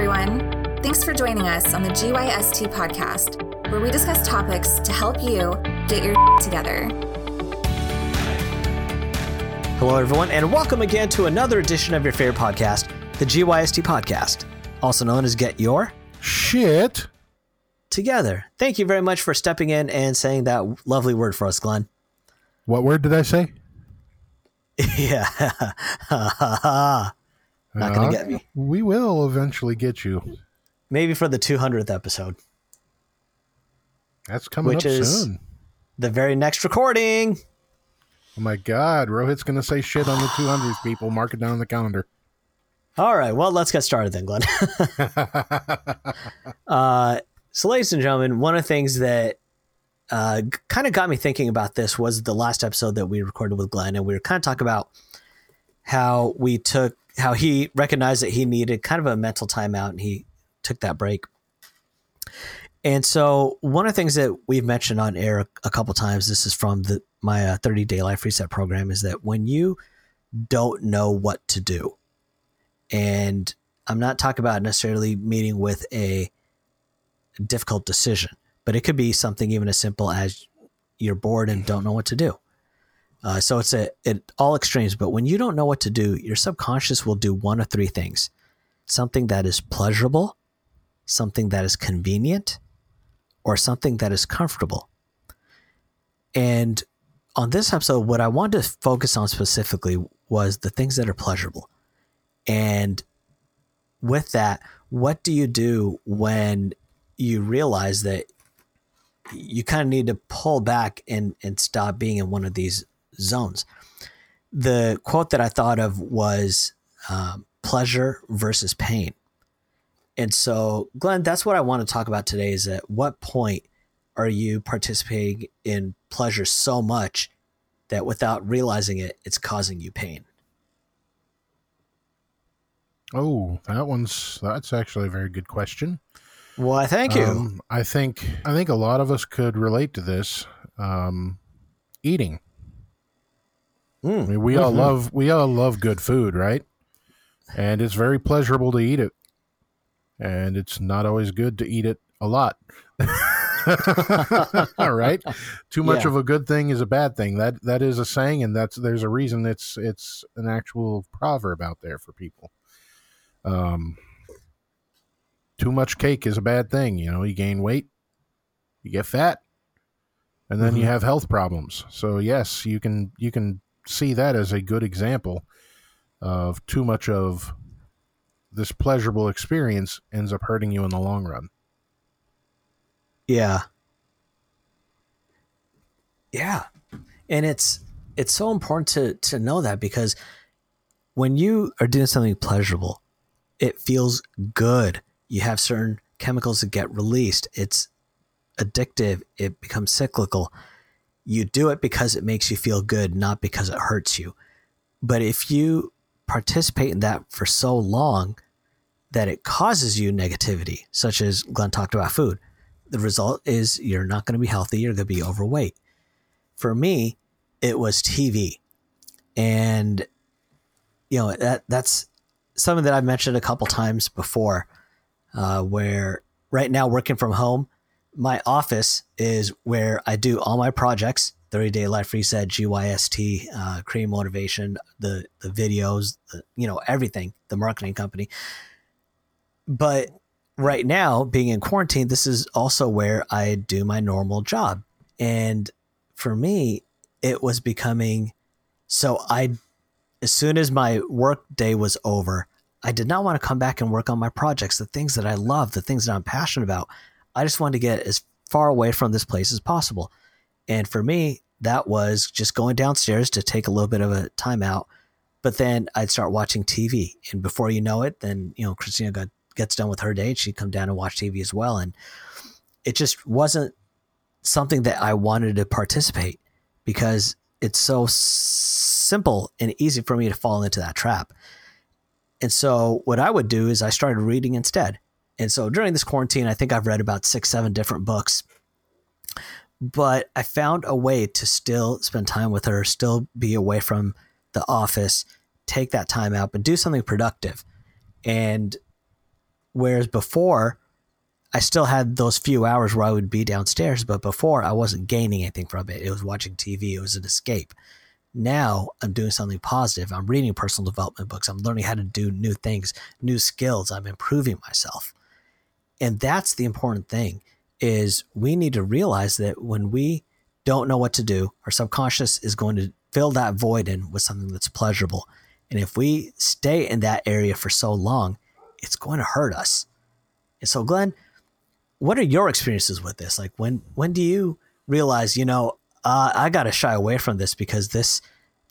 everyone. Thanks for joining us on the GYST podcast, where we discuss topics to help you get your together. Hello, everyone, and welcome again to another edition of your favorite podcast, the GYST podcast, also known as Get Your Shit Together. Thank you very much for stepping in and saying that lovely word for us, Glenn. What word did I say? yeah. Not going to get me. We will eventually get you. Maybe for the 200th episode. That's coming Which up is- soon. The very next recording. Oh my God, Rohit's going to say shit on the 200th people. Mark it down on the calendar. All right. Well, let's get started then, Glenn. uh, so, ladies and gentlemen, one of the things that uh, kind of got me thinking about this was the last episode that we recorded with Glenn, and we were kind of talking about how we took, how he recognized that he needed kind of a mental timeout, and he took that break. And so, one of the things that we've mentioned on air a, a couple times, this is from the my uh, 30 day life reset program, is that when you don't know what to do, and I'm not talking about necessarily meeting with a difficult decision, but it could be something even as simple as you're bored and don't know what to do. Uh, so it's a it all extremes. But when you don't know what to do, your subconscious will do one of three things: something that is pleasurable, something that is convenient, or something that is comfortable. And on this episode, what I wanted to focus on specifically was the things that are pleasurable. And with that, what do you do when you realize that you kind of need to pull back and, and stop being in one of these zones? The quote that I thought of was um, pleasure versus pain. And so, Glenn, that's what I want to talk about today is at what point are you participating in pleasure so much that without realizing it, it's causing you pain? Oh, that one's that's actually a very good question. Well, I thank you. Um, I think I think a lot of us could relate to this. Um, eating. Mm. I mean, we all Mhm. love we all love good food, right? And it's very pleasurable to eat it. And it's not always good to eat it a lot. all right. Too much Yeah. of a good thing is a bad thing. That that is a saying and that's there's a reason it's it's an actual proverb out there for people. Um too much cake is a bad thing, you know, you gain weight, you get fat, and then you Mhm. have health problems. So yes, you can you can see that as a good example of too much of this pleasurable experience ends up hurting you in the long run. Yeah. Yeah. And it's it's so important to to know that because when you are doing something pleasurable, it feels good. You have certain chemicals that get released. It's addictive. It becomes cyclical. You do it because it makes you feel good, not because it hurts you. But if you participate in that for so long that it causes you negativity, such as Glenn talked about food, the result is you're not going to be healthy. You're going to be overweight. For me, it was TV, and you know that that's something that I've mentioned a couple times before. Uh, where right now working from home, my office is where I do all my projects. 30 day life reset, GYST, uh, creating motivation, the the videos, the, you know everything, the marketing company. But right now, being in quarantine, this is also where I do my normal job. And for me, it was becoming so I, as soon as my work day was over, I did not want to come back and work on my projects, the things that I love, the things that I'm passionate about. I just wanted to get as far away from this place as possible. And for me, that was just going downstairs to take a little bit of a timeout. But then I'd start watching TV. And before you know it, then, you know, Christina got gets done with her day and she'd come down and watch TV as well. And it just wasn't something that I wanted to participate because it's so simple and easy for me to fall into that trap. And so what I would do is I started reading instead. And so during this quarantine, I think I've read about six, seven different books. But I found a way to still spend time with her, still be away from the office, take that time out, but do something productive. And Whereas before, I still had those few hours where I would be downstairs, but before I wasn't gaining anything from it. It was watching TV, it was an escape. Now I'm doing something positive. I'm reading personal development books. I'm learning how to do new things, new skills. I'm improving myself. And that's the important thing is we need to realize that when we don't know what to do, our subconscious is going to fill that void in with something that's pleasurable. And if we stay in that area for so long, it's going to hurt us. And so, Glenn, what are your experiences with this? Like, when when do you realize, you know, uh, I got to shy away from this because this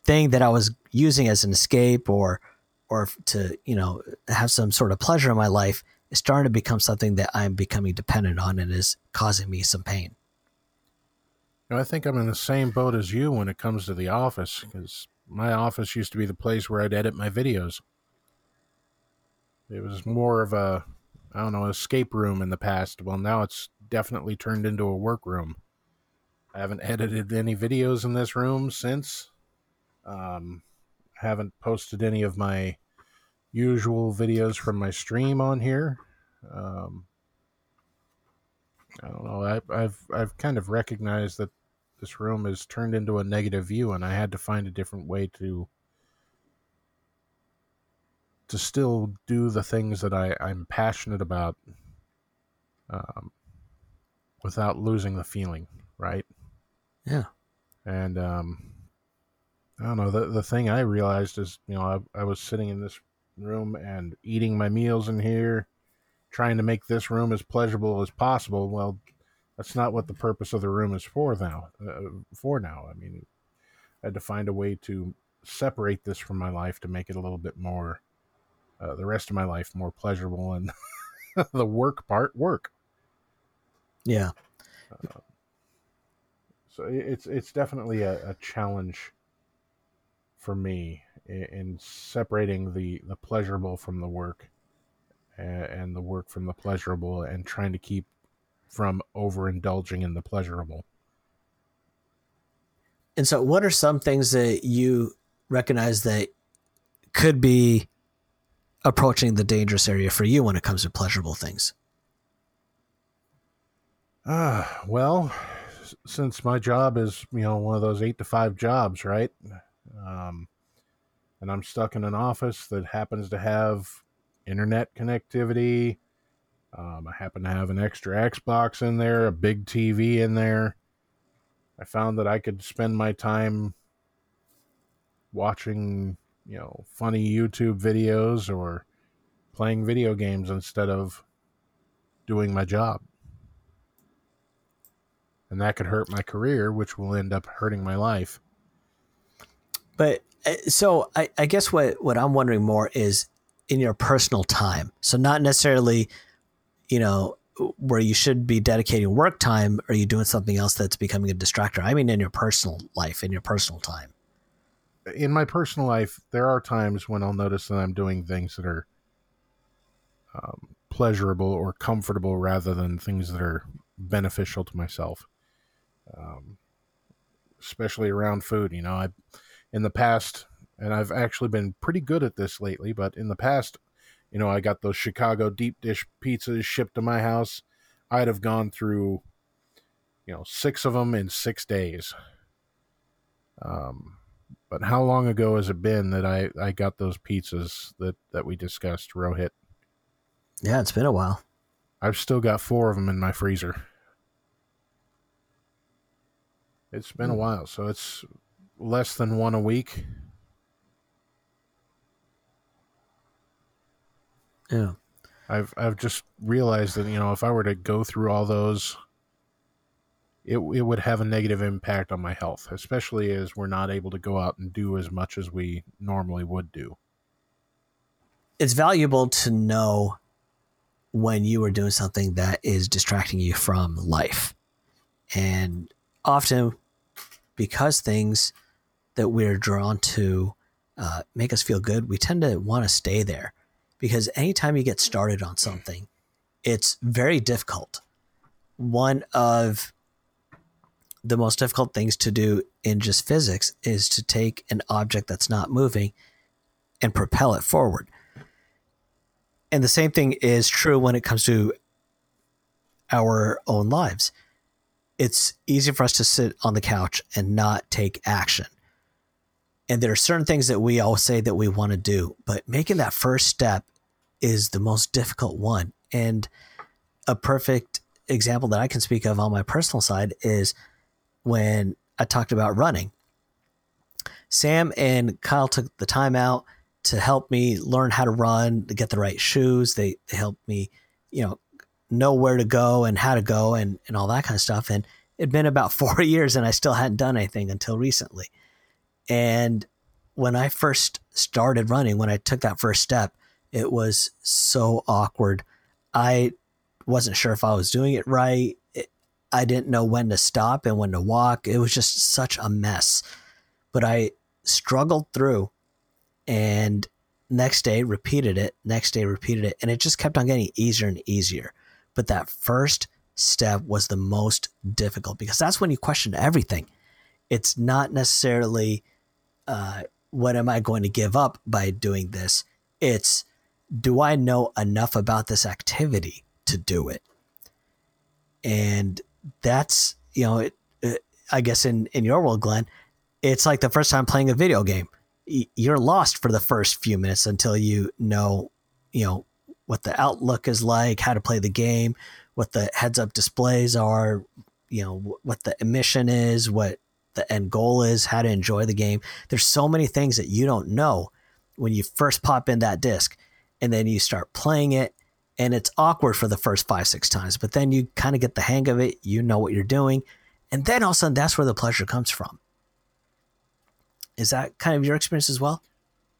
thing that I was using as an escape or or to you know have some sort of pleasure in my life is starting to become something that I'm becoming dependent on and is causing me some pain. You know, I think I'm in the same boat as you when it comes to the office because my office used to be the place where I'd edit my videos. It was more of a, I don't know, escape room in the past. Well, now it's definitely turned into a workroom. I haven't edited any videos in this room since. Um, haven't posted any of my usual videos from my stream on here. Um, I don't know. I, I've I've kind of recognized that this room has turned into a negative view, and I had to find a different way to to still do the things that I, I'm passionate about um, without losing the feeling, right? Yeah. And um, I don't know. The the thing I realized is, you know, I, I was sitting in this room and eating my meals in here, trying to make this room as pleasurable as possible. Well, that's not what the purpose of the room is for now. Uh, for now, I mean, I had to find a way to separate this from my life to make it a little bit more, uh, the rest of my life more pleasurable and the work part work. Yeah. Uh, so it's it's definitely a, a challenge for me in, in, separating the the pleasurable from the work and, and the work from the pleasurable and trying to keep from overindulging in the pleasurable. And so, what are some things that you recognize that could be approaching the dangerous area for you when it comes to pleasurable things? Uh, well, since my job is, you know, one of those eight to five jobs, right? Um, and I'm stuck in an office that happens to have internet connectivity, um, I happen to have an extra Xbox in there, a big TV in there. I found that I could spend my time watching, you know, funny YouTube videos or playing video games instead of doing my job. And that could hurt my career, which will end up hurting my life. But so I, I guess what, what I'm wondering more is in your personal time. So not necessarily you know, where you should be dedicating work time, are you doing something else that's becoming a distractor? I mean, in your personal life, in your personal time. In my personal life, there are times when I'll notice that I'm doing things that are um, pleasurable or comfortable rather than things that are beneficial to myself. Um, especially around food, you know, I in the past, and I've actually been pretty good at this lately, but in the past, you know, I got those Chicago deep dish pizzas shipped to my house. I'd have gone through, you know, six of them in six days. Um, but how long ago has it been that I, I got those pizzas that, that we discussed, Rohit? Yeah, it's been a while. I've still got four of them in my freezer. It's been a hmm. while, so it's less than one a week. Yeah. I've I've just realized that you know if I were to go through all those, it it would have a negative impact on my health, especially as we're not able to go out and do as much as we normally would do. It's valuable to know when you are doing something that is distracting you from life, and often because things that we're drawn to uh, make us feel good, we tend to want to stay there because anytime you get started on something, it's very difficult. One of the most difficult things to do in just physics is to take an object that's not moving and propel it forward. and the same thing is true when it comes to our own lives. It's easy for us to sit on the couch and not take action. And there are certain things that we all say that we want to do, but making that first step is the most difficult one. And a perfect example that I can speak of on my personal side is when I talked about running. Sam and Kyle took the time out to help me learn how to run, to get the right shoes. They, they helped me, you know, know where to go and how to go and, and all that kind of stuff. And it'd been about four years and I still hadn't done anything until recently. And when I first started running, when I took that first step, it was so awkward. I wasn't sure if I was doing it right. It, I didn't know when to stop and when to walk. It was just such a mess. But I struggled through and next day repeated it, next day repeated it. And it just kept on getting easier and easier. But that first step was the most difficult because that's when you question everything. It's not necessarily uh, what am I going to give up by doing this? It's do I know enough about this activity to do it? And that's, you know, it, it, I guess in, in your world, Glenn, it's like the first time playing a video game. You're lost for the first few minutes until you know, you know, what the outlook is like, how to play the game, what the heads up displays are, you know, what the emission is, what the end goal is, how to enjoy the game. There's so many things that you don't know when you first pop in that disc and then you start playing it and it's awkward for the first five, six times, but then you kind of get the hang of it. You know what you're doing. And then all of a sudden, that's where the pleasure comes from. Is that kind of your experience as well?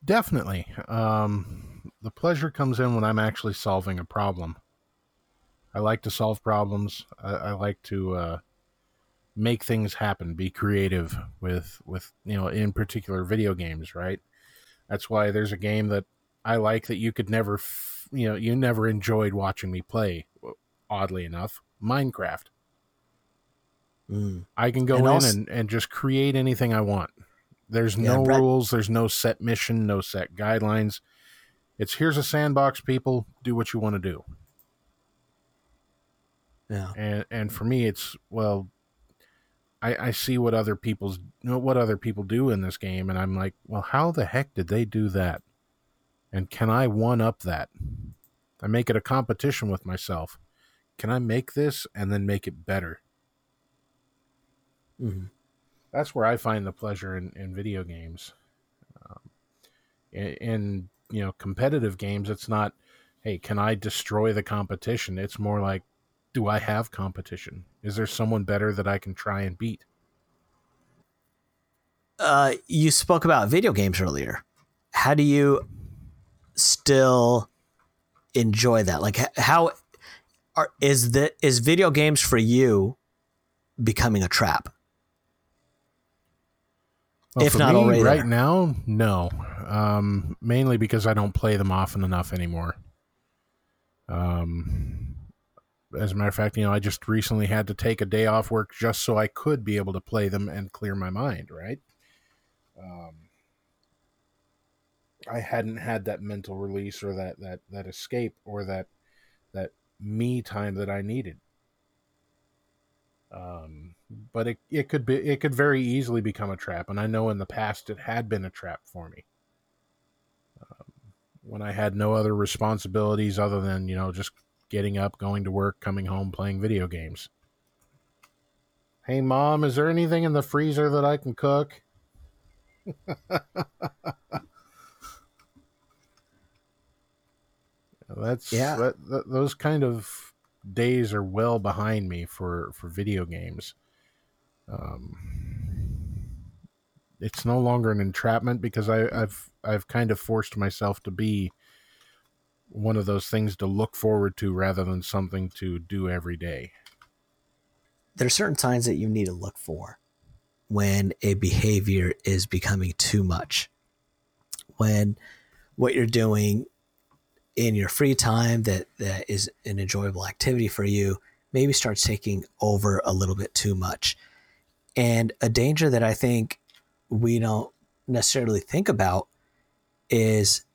Definitely. Um, the pleasure comes in when I'm actually solving a problem. I like to solve problems. I, I like to uh, make things happen, be creative with with you know, in particular video games, right? That's why there's a game that I like that you could never, f- you know, you never enjoyed watching me play. Oddly enough, Minecraft. Mm. I can go And in also- and, and just create anything I want. There's Yeah, no Brett- rules. There's no set mission. No set guidelines. It's here's a sandbox. People do what you want to do. Yeah. and and for me it's well i i see what other people's what other people do in this game and i'm like well how the heck did they do that? And can i one up that? I make it a competition with myself. Can i make this and then make it better? Hmm that's where i find the pleasure in, in video games. Um, in, in you know competitive games it's not hey can i destroy the competition? It's more like do i have competition is there someone better that i can try and beat Uh, you spoke about video games earlier. How do you still enjoy that? Like, how are is the is video games for you becoming a trap? Well, If not me, already right there. now no um, mainly because i don't play them often enough anymore um, as a matter of fact you know i just recently had to take a day off work just so i could be able to play them and clear my mind right? Um, i hadn't had that mental release or that that that escape or that that me time that i needed. Um, but it, it could be it could very easily become a trap and i know in the past it had been a trap for me. Um, when i had no other responsibilities other than you know just getting up going to work coming home playing video games. Hey mom is there anything in the freezer that i can cook? That's Yeah. that, that, those kind of days are well behind me for for video games. Um it's no longer an entrapment because I, I've I've kind of forced myself to be one of those things to look forward to rather than something to do every day. There's certain signs that you need to look for when a behavior is becoming too much. When what you're doing in your free time that, that is an enjoyable activity for you maybe starts taking over a little bit too much. And a danger that I think we don't necessarily think about is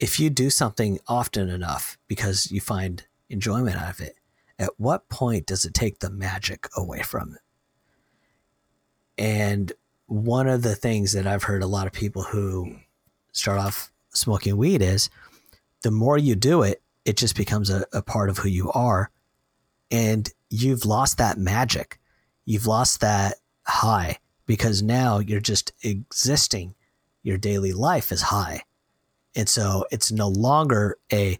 if you do something often enough because you find enjoyment out of it, at what point does it take the magic away from it? And one of the things that I've heard a lot of people who start off smoking weed is the more you do it, it just becomes a, a part of who you are. And you've lost that magic. You've lost that high because now you're just existing. Your daily life is high. And so it's no longer a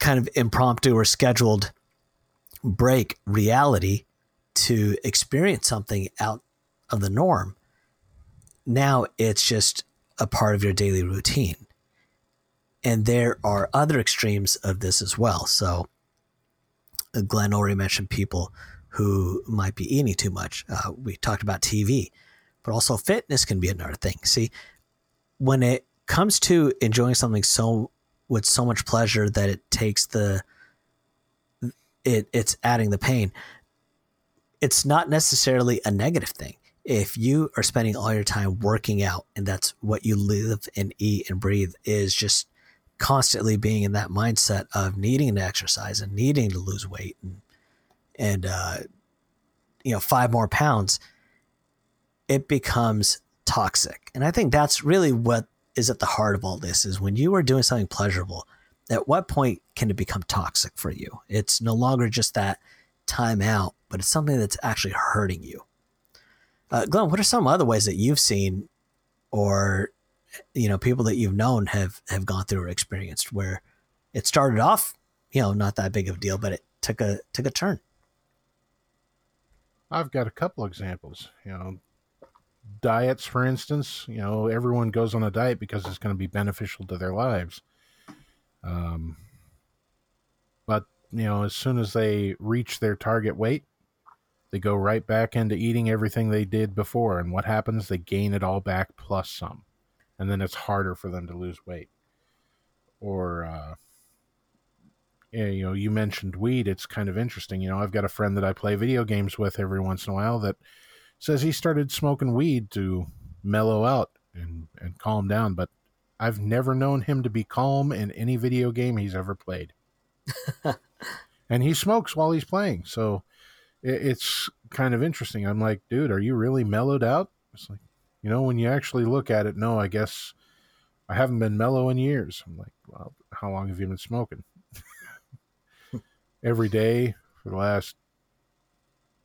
kind of impromptu or scheduled break reality to experience something out of the norm. Now it's just a part of your daily routine. And there are other extremes of this as well. So, uh, Glenn already mentioned people who might be eating too much. Uh, we talked about TV, but also fitness can be another thing. See, when it comes to enjoying something so with so much pleasure that it takes the it it's adding the pain. It's not necessarily a negative thing. If you are spending all your time working out and that's what you live and eat and breathe is just constantly being in that mindset of needing to exercise and needing to lose weight and and uh, you know five more pounds it becomes toxic. And i think that's really what is at the heart of all this is when you are doing something pleasurable at what point can it become toxic for you? It's no longer just that time out but it's something that's actually hurting you. Uh, glenn what are some other ways that you've seen or you know people that you've known have have gone through or experienced where it started off you know not that big of a deal but it took a took a turn? I've got a couple examples you know diets, for instance, you know, everyone goes on a diet because it's going to be beneficial to their lives. Um, but you know, as soon as they reach their target weight, they go right back into eating everything they did before, and what happens? They gain it all back plus some, and then it's harder for them to lose weight. Or, uh, you know, you mentioned weed. It's kind of interesting. You know, I've got a friend that I play video games with every once in a while that says he started smoking weed to mellow out and, and calm down, but I've never known him to be calm in any video game he's ever played. and he smokes while he's playing. So it, it's kind of interesting. I'm like, dude, are you really mellowed out? It's like, you know, when you actually look at it, no, I guess I haven't been mellow in years. I'm like, well, how long have you been smoking? Every day for the last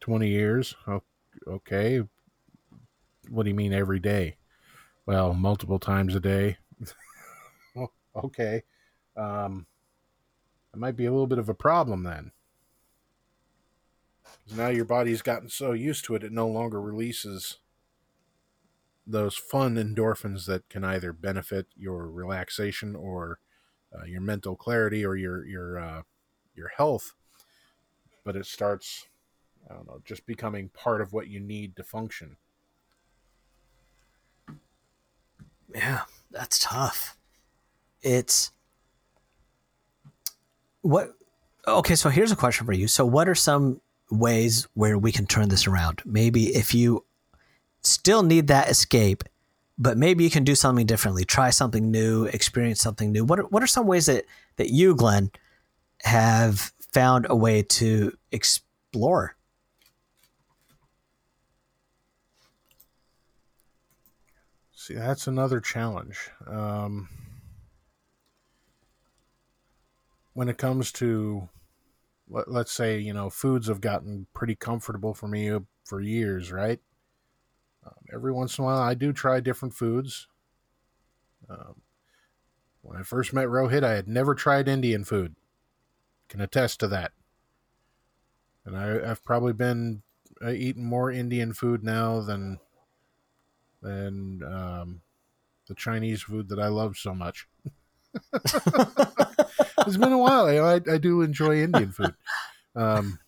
20 years. Oh, okay. What do you mean every day? Well, multiple times a day. okay. Um, it might be a little bit of a problem then. Now your body's gotten so used to it, it no longer releases those fun endorphins that can either benefit your relaxation or uh, your mental clarity or your your uh, your health. But it starts I don't know, just becoming part of what you need to function. Yeah, that's tough. It's what okay, so here's a question for you. So what are some ways where we can turn this around? Maybe if you still need that escape, but maybe you can do something differently, try something new, experience something new. What are, what are some ways that that you, Glenn, have found a way to explore See, that's another challenge. Um, when it comes to, let, us say, you know, foods have gotten pretty comfortable for me for years, right? Um, every once in a while, I do try different foods. Um, when I first met Rohit, I had never tried Indian food. Can attest to that. And I, have probably been uh, eating more Indian food now than than um, the Chinese food that I love so much. it's been a while. I, I do enjoy Indian food. Um,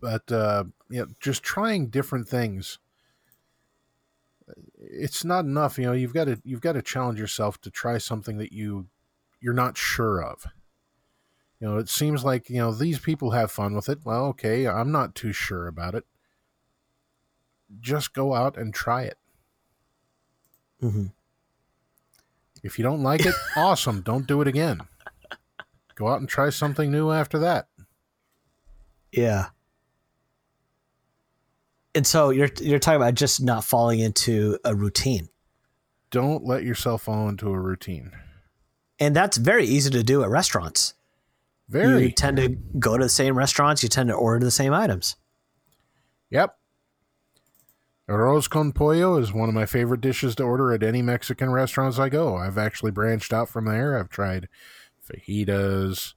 but uh, just trying different things. It's not enough, you know. You've got to you've got to challenge yourself to try something that you you're not sure of. You know, it seems like you know these people have fun with it. Well, okay, I'm not too sure about it just go out and try it. Mm-hmm. If you don't like it, awesome. Don't do it again. Go out and try something new after that. Yeah. And so you're you're talking about just not falling into a routine. Don't let yourself fall into a routine. And that's very easy to do at restaurants. Very. You tend to go to the same restaurants, you tend to order the same items. Yep. Arroz con pollo is one of my favorite dishes to order at any Mexican restaurants I go. I've actually branched out from there. I've tried fajitas.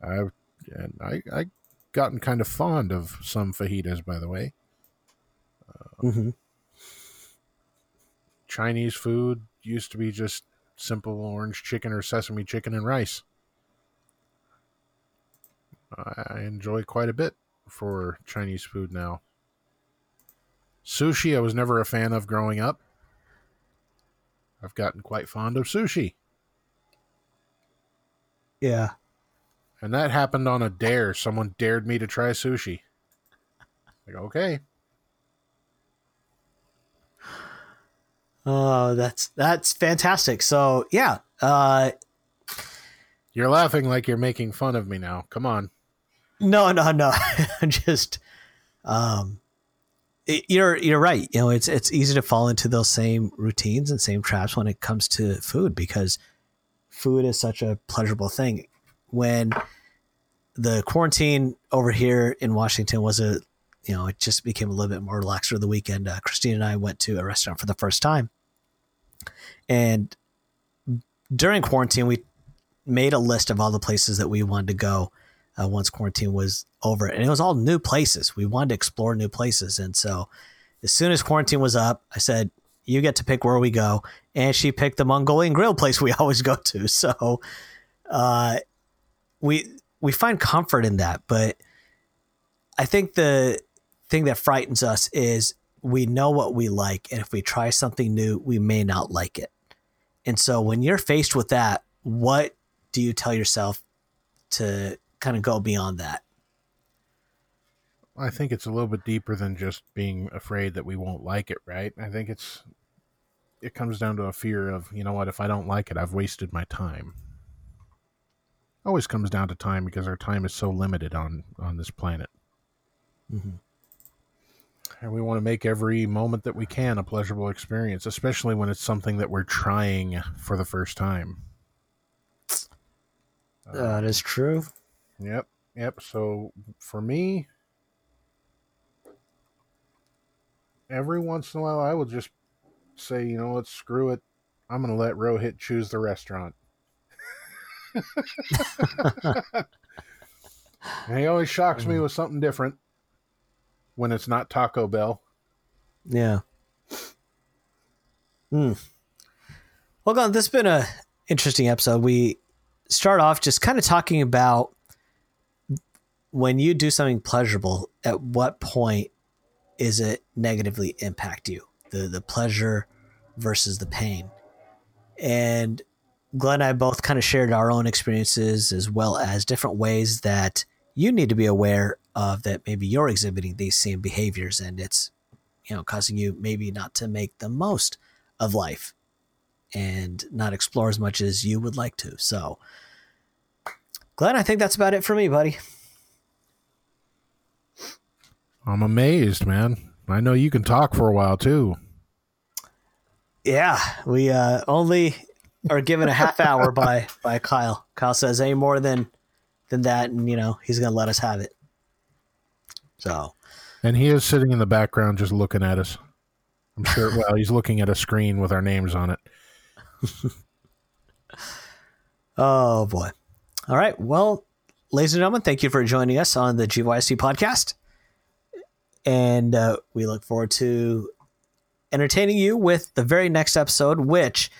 I've and I I gotten kind of fond of some fajitas, by the way. Mm-hmm. Chinese food used to be just simple orange chicken or sesame chicken and rice. I enjoy quite a bit for Chinese food now. Sushi, I was never a fan of growing up. I've gotten quite fond of sushi. Yeah. And that happened on a dare. Someone dared me to try sushi. Like, okay. Oh, that's that's fantastic. So yeah, uh, You're laughing like you're making fun of me now. Come on. no, no, no. I'm just, um, it- you're you're right. You know, it's it's easy to fall into those same routines and same traps when it comes to food because food is such a pleasurable thing. When the quarantine over here in Washington was a, you know, it just became a little bit more relaxed for the weekend. Uh, Christine and I went to a restaurant for the first time, and during quarantine, we made a list of all the places that we wanted to go uh, once quarantine was over, and it was all new places. We wanted to explore new places, and so as soon as quarantine was up, I said, "You get to pick where we go," and she picked the Mongolian Grill place we always go to. So, uh, we we find comfort in that, but I think the thing that frightens us is we know what we like, and if we try something new, we may not like it. And so, when you're faced with that, what do you tell yourself to kind of go beyond that? I think it's a little bit deeper than just being afraid that we won't like it, right? I think it's it comes down to a fear of, you know what, if I don't like it, I've wasted my time. Always comes down to time because our time is so limited on on this planet. Mhm. And we want to make every moment that we can a pleasurable experience, especially when it's something that we're trying for the first time. That is true. Yep, yep. So for me, every once in a while, I will just say, you know what, screw it. I'm going to let Rohit choose the restaurant. and he always shocks me with something different when it's not Taco Bell. Yeah. Hmm. Well, Glenn, this has been a interesting episode. We start off just kind of talking about when you do something pleasurable, at what point is it negatively impact you? The the pleasure versus the pain. And Glenn and I both kind of shared our own experiences as well as different ways that you need to be aware of that maybe you're exhibiting these same behaviors and it's you know causing you maybe not to make the most of life and not explore as much as you would like to. So Glenn, I think that's about it for me, buddy. I'm amazed, man. I know you can talk for a while too. Yeah, we uh, only are given a half hour by by Kyle. Kyle says any more than than that, and you know he's gonna let us have it. So And he is sitting in the background just looking at us. I'm sure, well, he's looking at a screen with our names on it. Oh boy. All right. Well, ladies and gentlemen, thank you for joining us on the GYST podcast. And uh, we look forward to entertaining you with the very next episode, which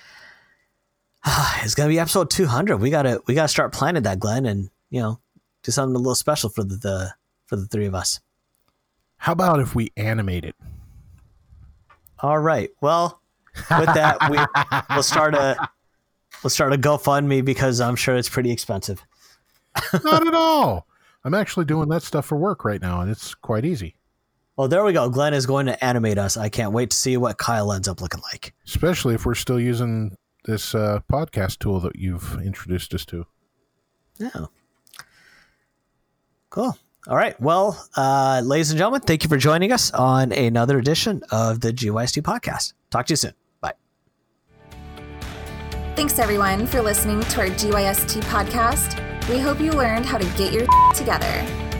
is going to be episode 200. We got to we got to start planning that, Glenn, and you know, do something a little special for the, the for the three of us. How about if we animate it? All right. Well, with that, we we'll start a we'll start a GoFundMe because I'm sure it's pretty expensive. Not at all. I'm actually doing that stuff for work right now, and it's quite easy. Well, there we go. Glenn is going to animate us. I can't wait to see what Kyle ends up looking like. Especially if we're still using this uh, podcast tool that you've introduced us to. Yeah. Cool. All right. Well, uh, ladies and gentlemen, thank you for joining us on another edition of the GYST podcast. Talk to you soon. Bye. Thanks everyone for listening to our GYST podcast. We hope you learned how to get your together.